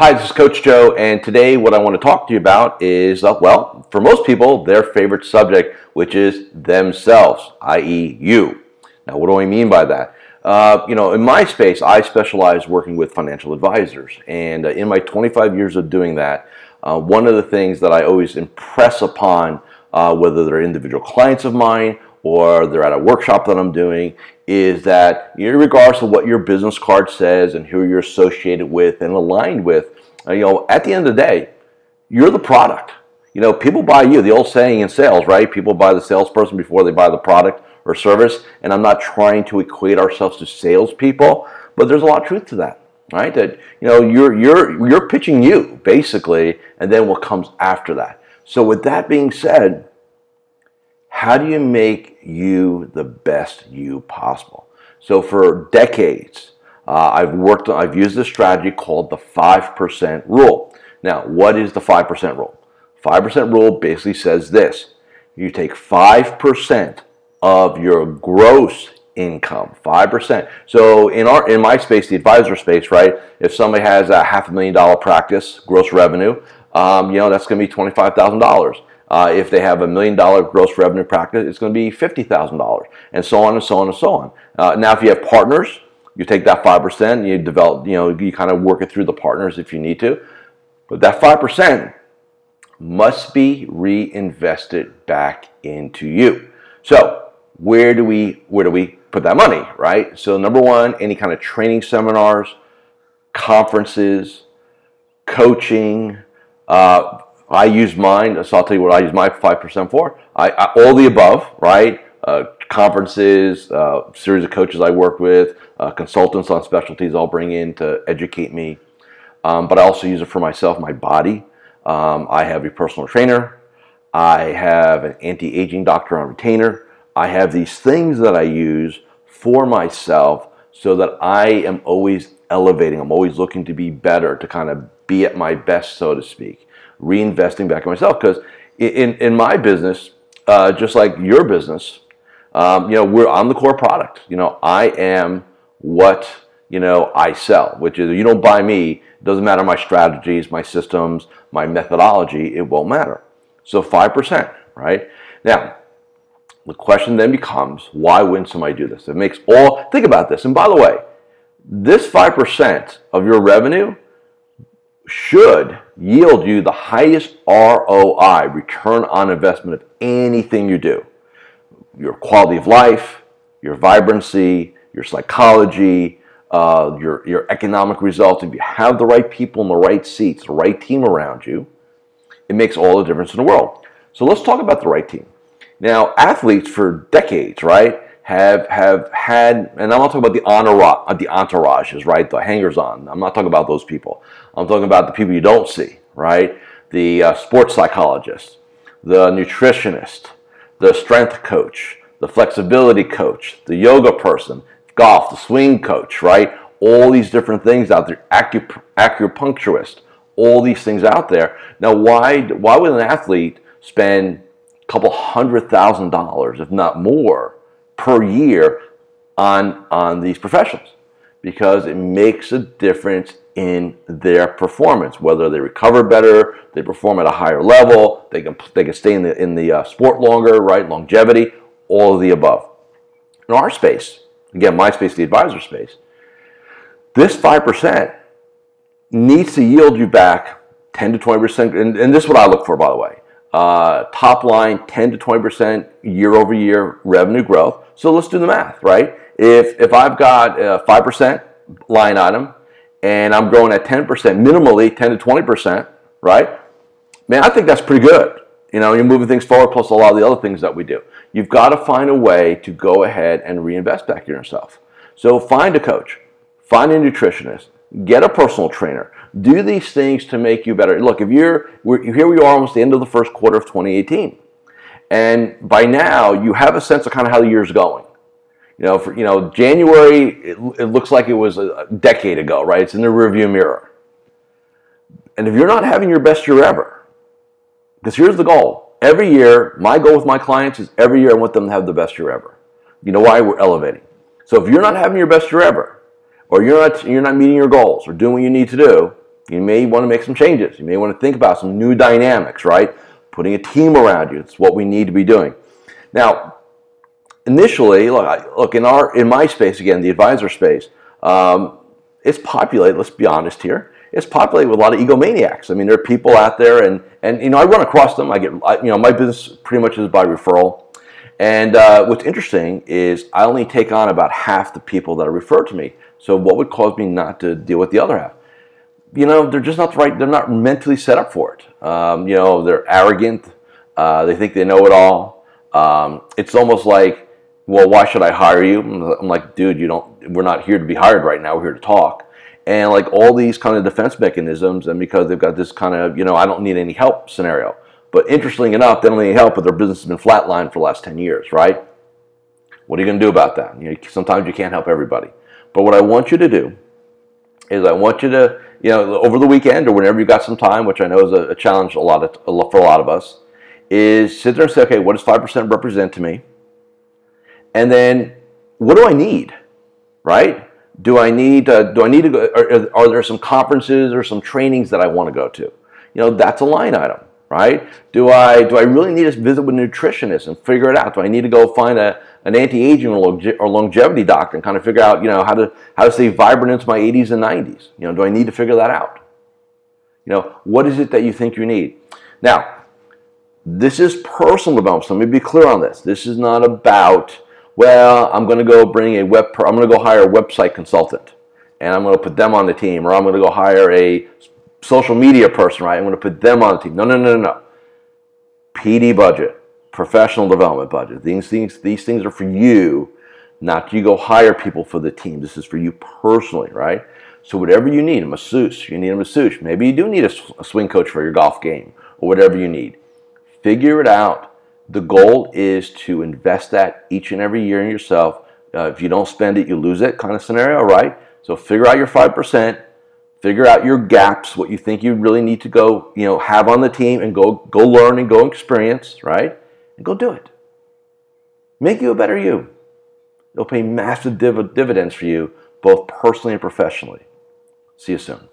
Hi, this is Coach Joe, and today what I want to talk to you about is, uh, well, for most people, their favorite subject, which is themselves, i.e., you. Now, what do I mean by that? Uh, you know, in my space, I specialize working with financial advisors, and uh, in my 25 years of doing that, uh, one of the things that I always impress upon, uh, whether they're individual clients of mine or they're at a workshop that I'm doing, is that in regards to what your business card says and who you're associated with and aligned with, uh, you know, at the end of the day, you're the product. You know, people buy you. The old saying in sales, right? People buy the salesperson before they buy the product or service. And I'm not trying to equate ourselves to salespeople, but there's a lot of truth to that, right? That you know, you're you're you're pitching you basically, and then what comes after that. So with that being said, how do you make you the best you possible? So for decades, uh, I've worked, I've used this strategy called the 5% rule. Now, what is the 5% rule? 5% rule basically says this. You take 5% of your gross income, 5%. So in our in my space, the advisor space, right? If somebody has a half a million dollar practice, gross revenue, um, you know, that's going to be $25,000. Uh, if they have a million dollar gross revenue practice, it's going to be $50,000 and so on and so on and so on. Uh, now, if you have partners, you take that 5%, you develop, you know, you kind of work it through the partners if you need to. But that 5% must be reinvested back into you. So, where do we where do we put that money, right? So, number one, any kind of training seminars, conferences, coaching, uh, I use mine, so I'll tell you what I use my 5% for. I, I all the above, right? Uh, conferences, uh, series of coaches I work with, uh, consultants on specialties I'll bring in to educate me. Um, but I also use it for myself, my body. Um, I have a personal trainer. I have an anti aging doctor on retainer. I have these things that I use for myself so that I am always elevating. I'm always looking to be better, to kind of be at my best, so to speak reinvesting back in myself. Because in, in my business, uh, just like your business, um, you know, we're I'm the core product. You know, I am what you know I sell, which is you don't buy me. It doesn't matter my strategies, my systems, my methodology. It won't matter. So five percent, right now. The question then becomes, why wouldn't somebody do this? It makes all, think about this. And by the way, this 5% of your revenue should yield you the highest ROI, return on investment of anything you do. Your quality of life, your vibrancy, your psychology, uh, your, your economic results. If you have the right people in the right seats, the right team around you, it makes all the difference in the world. So let's talk about the right team. Now, athletes for decades, right, have have had, and I'm not talking about the entourage, the entourages, right, the hangers on. I'm not talking about those people. I'm talking about the people you don't see, right? The uh, sports psychologist, the nutritionist, the strength coach, the flexibility coach, the yoga person, golf, the swing coach, right? All these different things out there, acup- acupuncturist, all these things out there. Now, why why would an athlete spend a couple hundred thousand dollars, if not more? Per year on, on these professionals because it makes a difference in their performance. Whether they recover better, they perform at a higher level, they can, they can stay in the, in the uh, sport longer, right? Longevity, all of the above. In our space, again, my space, the advisor space, this 5% needs to yield you back 10 to 20%. And, and this is what I look for, by the way. Uh, top line 10 to 20% year over year revenue growth. So let's do the math, right? If, if I've got a 5% line item and I'm growing at 10%, minimally 10 to 20%, right? Man, I think that's pretty good. You know, you're moving things forward plus a lot of the other things that we do. You've got to find a way to go ahead and reinvest back in yourself. So find a coach, find a nutritionist, get a personal trainer, do these things to make you better. Look, if you're here, we are almost the end of the first quarter of 2018, and by now you have a sense of kind of how the year's going. You know, for you know January, it, it looks like it was a decade ago, right? It's in the rearview mirror. And if you're not having your best year ever, because here's the goal: every year, my goal with my clients is every year I want them to have the best year ever. You know why we're elevating. So if you're not having your best year ever, or you're not you're not meeting your goals or doing what you need to do, You may want to make some changes. You may want to think about some new dynamics, right? Putting a team around you. It's what we need to be doing. Now, initially, look, look in our in my space again, the advisor space, um, it's populated. Let's be honest here. It's populated with a lot of egomaniacs. I mean, there are people out there, and and you know, I run across them. I get, I, you know, my business pretty much is by referral. And uh, what's interesting is I only take on about half the people that are referred to me. So what would cause me not to deal with the other half? You know, they're just not the right. They're not mentally set up for it. Um, you know, they're arrogant. Uh, they think they know it all. Um, it's almost like, well, why should I hire you? I'm like, dude, you don't. We're not here to be hired right now. We're here to talk. And like all these kind of defense mechanisms, and because they've got this kind of, you know, I don't need any help scenario. But interestingly enough, they don't need help, but their business has been flatlined for the last 10 years, right? What are you going to do about that? You know, sometimes you can't help everybody. But what I want you to do is I want you to, you know, over the weekend or whenever you got some time, which I know is a, a challenge a lot of, for a lot of us, is sit there and say, okay, what does 5% represent to me? And then what do I need, right? Do I need uh, do I need to go? Are, are there some conferences or some trainings that I want to go to? You know, that's a line item, right? Do I do I really need to visit with a nutritionist and figure it out? Do I need to go find a an anti-aging or longevity doctor and kind of figure out you know how to how to stay vibrant into my 80s and 90s? You know, do I need to figure that out? You know, what is it that you think you need? Now, this is personal development. So let me be clear on this. This is not about well, I'm going to go bring a web, I'm going to go hire a website consultant and I'm going to put them on the team, or I'm going to go hire a social media person, right? I'm going to put them on the team. No, no, no, no, no. PD budget, professional development budget. These things, these things are for you, not you go hire people for the team. This is for you personally, right? So whatever you need, a masseuse, you need a masseuse. Maybe you do need a, a swing coach for your golf game, or whatever you need. Figure it out the goal is to invest that each and every year in yourself. Uh, if you don't spend it, you lose it kind of scenario, right? So figure out your 5%, figure out your gaps, what you think you really need to go, you know, have on the team and go go learn and go experience, right? And go do it. Make you a better you. It'll pay massive div- dividends for you, both personally and professionally. See you soon.